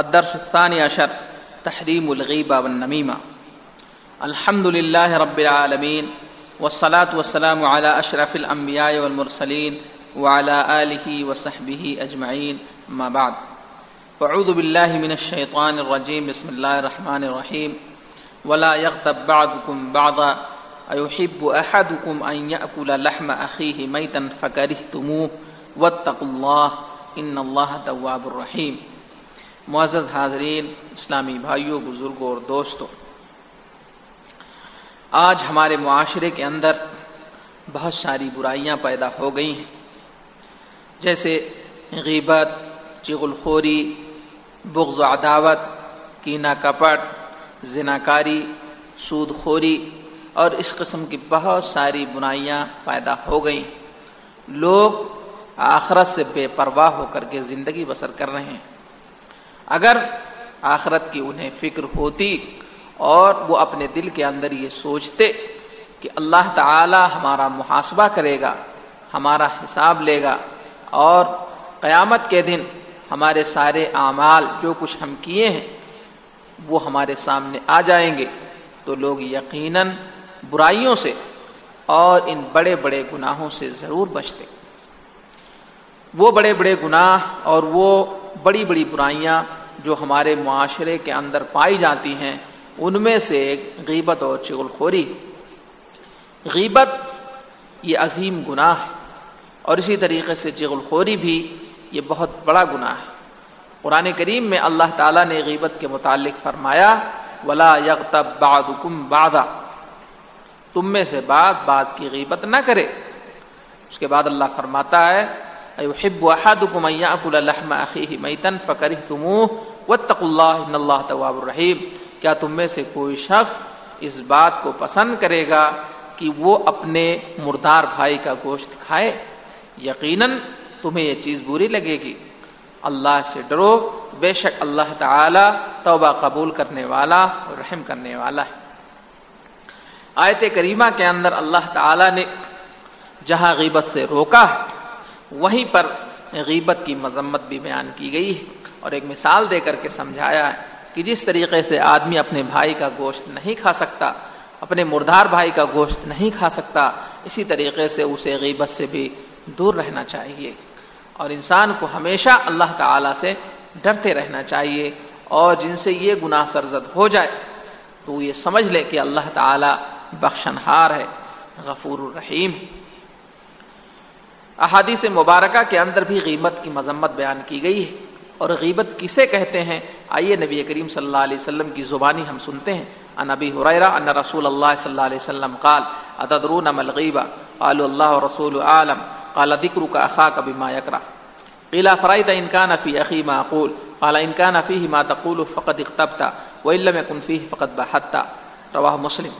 الدرس الثاني عشر، تحريم الغيبة والنميمة. الحمد لله رب العالمين، والصلاة والسلام على أشرف الأنبياء والمرسلين وعلى آله وصحبه أجمعين ما بعد. وعوذ بالله من الشيطان الرجيم، بسم الله الرحمن الرحيم. ولا يغتب بعضكم بعضا، أيحب أحدكم أن يأكل لحم أخيه ميتا فكرهتموه، واتقوا الله، إن الله تواب الرحيم معزز حاضرین، اسلامی بھائیوں، بزرگوں اور دوستوں، آج ہمارے معاشرے کے اندر بہت ساری برائیاں پیدا ہو گئی ہیں۔ جیسے غیبت چغل خوری بغض و عداوت، کینا کپٹ زناکاری سود خوری اور اس قسم کی بہت ساری برائیاں پیدا ہو گئیں لوگ آخرت سے بے پرواہ ہو کر کے زندگی بسر کر رہے ہیں۔ اگر آخرت کی انہیں فکر ہوتی اور وہ اپنے دل کے اندر یہ سوچتے کہ اللہ تعالی ہمارا محاسبہ کرے گا، ہمارا حساب لے گا اور قیامت کے دن ہمارے سارے اعمال جو کچھ ہم کیے ہیں وہ ہمارے سامنے آ جائیں گے۔ تو لوگ یقیناً برائیوں سے اور ان بڑے بڑے گناہوں سے ضرور بچتے۔ وہ بڑے بڑے گناہ اور وہ بڑی بڑی برائیاں جو ہمارے معاشرے کے اندر پائی جاتی ہیں، ان میں سے غیبت اور چغل خوری غیبت یہ عظیم گناہ ہے، اور اسی طریقے سے چغل خوری بھی یہ بہت بڑا گناہ ہے۔ قرآن کریم میں اللہ تعالیٰ نے غیبت کے متعلق فرمایا، ولا یغتب بعضکم بعضا۔ تم میں سے بعض بعض کی غیبت نہ کرے۔ اس کے بعد اللہ فرماتا ہے ایحب احدکم ان یاکل لحم اخیہ میتا فکرہتموہ واتقوا اللہ ان اللہ تواب الرحیم۔ کیا تم میں سے کوئی شخص اس بات کو پسند کرے گا کہ وہ اپنے مردار بھائی کا گوشت کھائے؟ یقیناً تمہیں یہ چیز بری لگے گی۔ اللہ سے ڈرو، بے شک اللہ تعالی توبہ قبول کرنے والا اور رحم کرنے والا ہے۔ آیت کریمہ کے اندر اللہ تعالی نے جہاں غیبت سے روکا، وہیں پر غیبت کی مذمت بھی بیان کی گئی ہے۔ اور ایک مثال دے کر کے سمجھایا ہے کہ جس طریقے سے آدمی اپنے بھائی کا گوشت نہیں کھا سکتا، اپنے مردار بھائی کا گوشت نہیں کھا سکتا، اسی طریقے سے اسے غیبت سے بھی دور رہنا چاہیے۔ اور انسان کو ہمیشہ اللہ تعالی سے ڈرتے رہنا چاہیے اور جن سے یہ گناہ سرزد ہو جائے، تو وہ یہ سمجھ لے کہ اللہ تعالی بخشن ہار ہے، غفور الرحیم۔ احادیث مبارکہ کے اندر بھی غیبت کی مذمت بیان کی گئی ہے۔ اور غیبت کسے کہتے ہیں؟ آئیے نبی کریم صلی اللہ علیہ وسلم کی زبانی ہم سنتے ہیں۔ ان ابی حریرہ ان رسول اللہ صلی اللہ علیہ وسلم قال، اتدرون ما الغیبہ قالوا، اللہ رسول عالم قال، ذکرک اخاک بما یکرہ. قیل فرائت ان کان فی اخی ما اقول؟ قال، ان کان فیہ ما تقول فقد اقتبت وان لم يكن فیہ فقد بحثت رواہ مسلم۔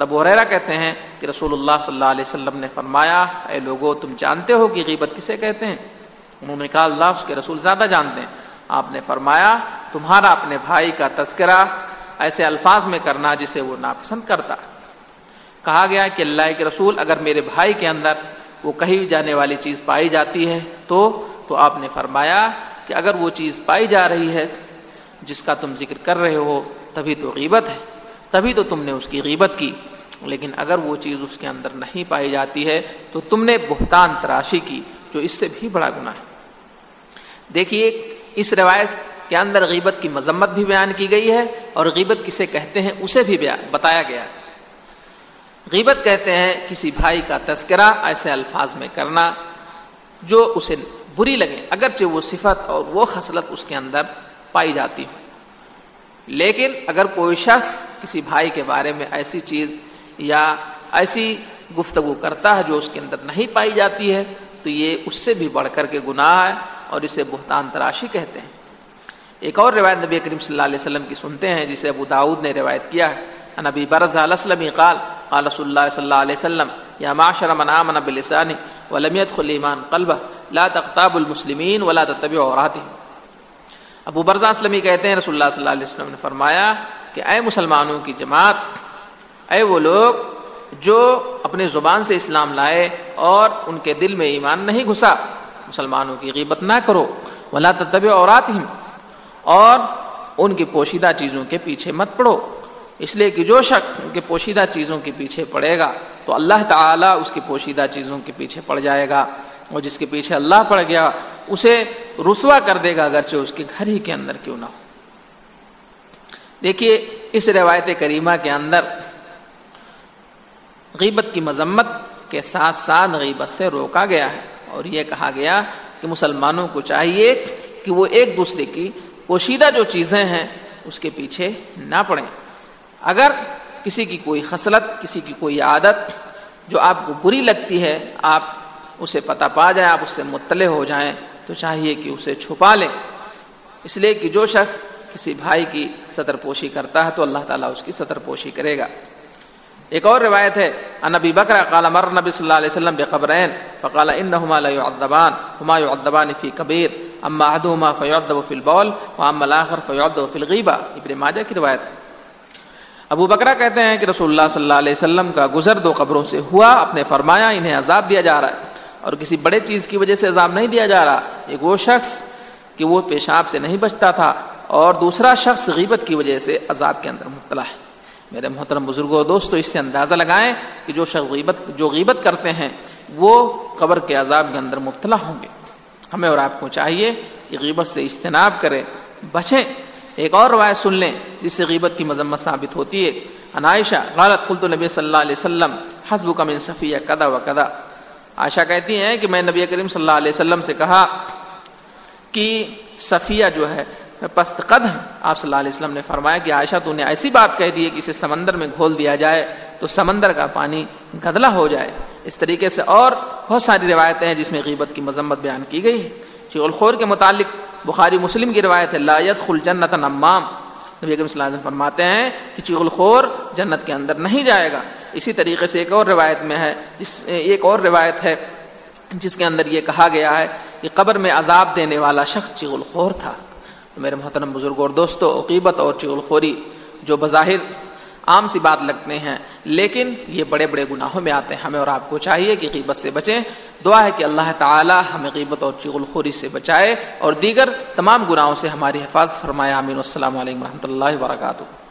ابو حریرہ کہتے ہیں کہ رسول اللہ صلی اللہ علیہ وسلم نے فرمایا، اے لوگو، تم جانتے ہو کہ غیبت کسے کہتے ہیں؟ انہوں نے کہا، اللہ اس کے رسول زیادہ جانتے ہیں۔ آپ نے فرمایا، تمہارا اپنے بھائی کا تذکرہ ایسے الفاظ میں کرنا جسے وہ ناپسند کرتا۔ کہا گیا کہ اللہ کے رسول اگر میرے بھائی کے اندر وہ کہی جانے والی چیز پائی جاتی ہے تو تو آپ نے فرمایا کہ اگر وہ چیز پائی جا رہی ہے جس کا تم ذکر کر رہے ہو، تبھی تو غیبت ہے، تبھی تو تم نے اس کی غیبت کی۔ لیکن اگر وہ چیز اس کے اندر نہیں پائی جاتی ہے تو تم نے بہتان تراشی کی، جو اس سے بھی بڑا گناہ ہے۔ دیکھیے، اس روایت کے اندر غیبت کی مذمت بھی بیان کی گئی ہے اور غیبت کسے کہتے ہیں اسے بھی بتایا گیا ہے۔ غیبت کہتے ہیں کسی بھائی کا تذکرہ ایسے الفاظ میں کرنا جو اسے بری لگے، اگرچہ وہ صفت اور وہ خصلت اس کے اندر پائی جاتی۔ ہو لیکن اگر کوئی شخص کسی بھائی کے بارے میں ایسی چیز یا ایسی گفتگو کرتا ہے جو اس کے اندر نہیں پائی جاتی ہے، تو یہ اس سے بھی بڑھ کر کے گناہ ہے۔ اور اسے بہتان تراشی کہتے ہیں۔ ایک اور روایت نبی کریم صلی اللہ علیہ وسلم کی سنتے ہیں، جسے ابو داود نے روایت کیا ہے۔ نبی برز علیہ قال قال رسول اللہ صلی اللہ علیہ وسلم، یا معاشر من آمن باللسان ولم يدخل ایمان قلبہ، لا تقتاب المسلمین ولا تتبع عوراتهم ابو برزا اسلمی کہتے ہیں، رسول اللہ صلی اللہ علیہ وسلم نے فرمایا کہ، اے مسلمانوں کی جماعت، اے وہ لوگ جو اپنے زبان سے اسلام لائے اور ان کے دل میں ایمان نہیں گھسا مسلمانوں کی غیبت نہ کرو، ولا تتبع عوراتهم اور ان کی پوشیدہ چیزوں کے پیچھے مت پڑو۔ اس لیے کہ جو شخص ان کے پوشیدہ چیزوں کے پیچھے پڑے گا، تو اللہ تعالیٰ اس کی پوشیدہ چیزوں کے پیچھے پڑ جائے گا۔ اور جس کے پیچھے اللہ پڑ گیا، اسے رسوا کر دے گا، اگرچہ اس کے گھر ہی کے اندر کیوں نہ ہو۔ دیکھیے، اس روایت کریمہ کے اندر غیبت کی مذمت کے ساتھ ساتھ غیبت سے روکا گیا ہے۔ اور یہ کہا گیا کہ مسلمانوں کو چاہیے کہ وہ ایک دوسرے کی پوشیدہ جو چیزیں ہیں اس کے پیچھے نہ پڑیں۔ اگر کسی کی کوئی خصلت، کسی کی کوئی عادت جو آپ کو بری لگتی ہے، آپ اسے پتہ پا جائیں آپ اس سے مطلع ہو جائیں، تو چاہیے کہ اسے چھپا لیں۔ اس لیے کہ جو شخص کسی بھائی کی صدر پوشی کرتا ہے تو اللہ تعالیٰ اس کی صدر پوشی کرے گا۔ ایک اور روایت ہے نبی بکرا قال مر نبی صلی اللہ علیہ وسلم بقبرین، فقال انہما لا يعذبان ہما يعذبان فی کبیر، اما احدهما فيعذب في البول واما الاخر فيعذب في الغیبہ۔ ابن ماجہ کی روایت ہے۔ ابو بکرا کہتے ہیں کہ رسول اللہ صلی اللہ علیہ وسلم کا گزر دو قبروں سے ہوا اپنے فرمایا انہیں عذاب دیا جا رہا ہے، اور کسی بڑے چیز کی وجہ سے عذاب نہیں دیا جا رہا۔ ایک وہ شخص کہ وہ پیشاب سے نہیں بچتا تھا، اور دوسرا شخص غیبت کی وجہ سے عذاب کے اندر مبتلا ہے۔ میرے محترم بزرگوں، دوستو، اس سے اندازہ لگائیں کہ جو شخص غیبت جو غیبت کرتے ہیں، وہ قبر کے عذاب کے اندر مبتلا ہوں گے۔ ہمیں اور آپ کو چاہیے کہ غیبت سے اجتناب کریں، بچیں۔ ایک اور روایت سن لیں، جس سے غیبت کی مذمت ثابت ہوتی ہے۔ انائشہ غالت قلت نبی صلی اللہ علیہ وسلم حسب کا من صفیہ کدا و کدا عائشہ کہتی ہیں کہ میں نبی کریم صلی اللہ علیہ وسلم سے کہا کہ صفیہ جو ہے پست قد ہیں آپ صلی اللہ علیہ وسلم نے فرمایا کہ عائشہ، تو نے ایسی بات کہہ دی ہے کہ اسے سمندر میں گھول دیا جائے تو سمندر کا پانی گدلا ہو جائے۔ اس طریقے سے اور بہت ساری روایتیں ہیں جس میں غیبت کی مذمت بیان کی گئی ہے۔ شیخ الخور کے متعلق بخاری مسلم کی روایت ہے لایت خل جنت نمام۔ نبی اکرم صلی اللہ علیہ وسلم فرماتے ہیں کہ چیغ الخور جنت کے اندر نہیں جائے گا۔ اسی طریقے سے ایک اور روایت میں ہے، جس ایک اور روایت ہے، جس کے اندر یہ کہا گیا ہے کہ قبر میں عذاب دینے والا شخص چیغ الخور تھا۔ میرے محترم بزرگ اور دوستو، عقیبت اور چیغ جو بظاہر عام سی بات لگتے ہیں، لیکن یہ بڑے بڑے گناہوں میں آتے ہیں۔ ہمیں اور آپ کو چاہیے کہ غیبت سے بچیں۔ دعا ہے کہ اللہ تعالی ہمیں غیبت اور چغل خوری سے بچائے اور دیگر تمام گناہوں سے ہماری حفاظت فرمائے۔ امین السلام علیکم و رحمۃ اللہ وبرکاتہ۔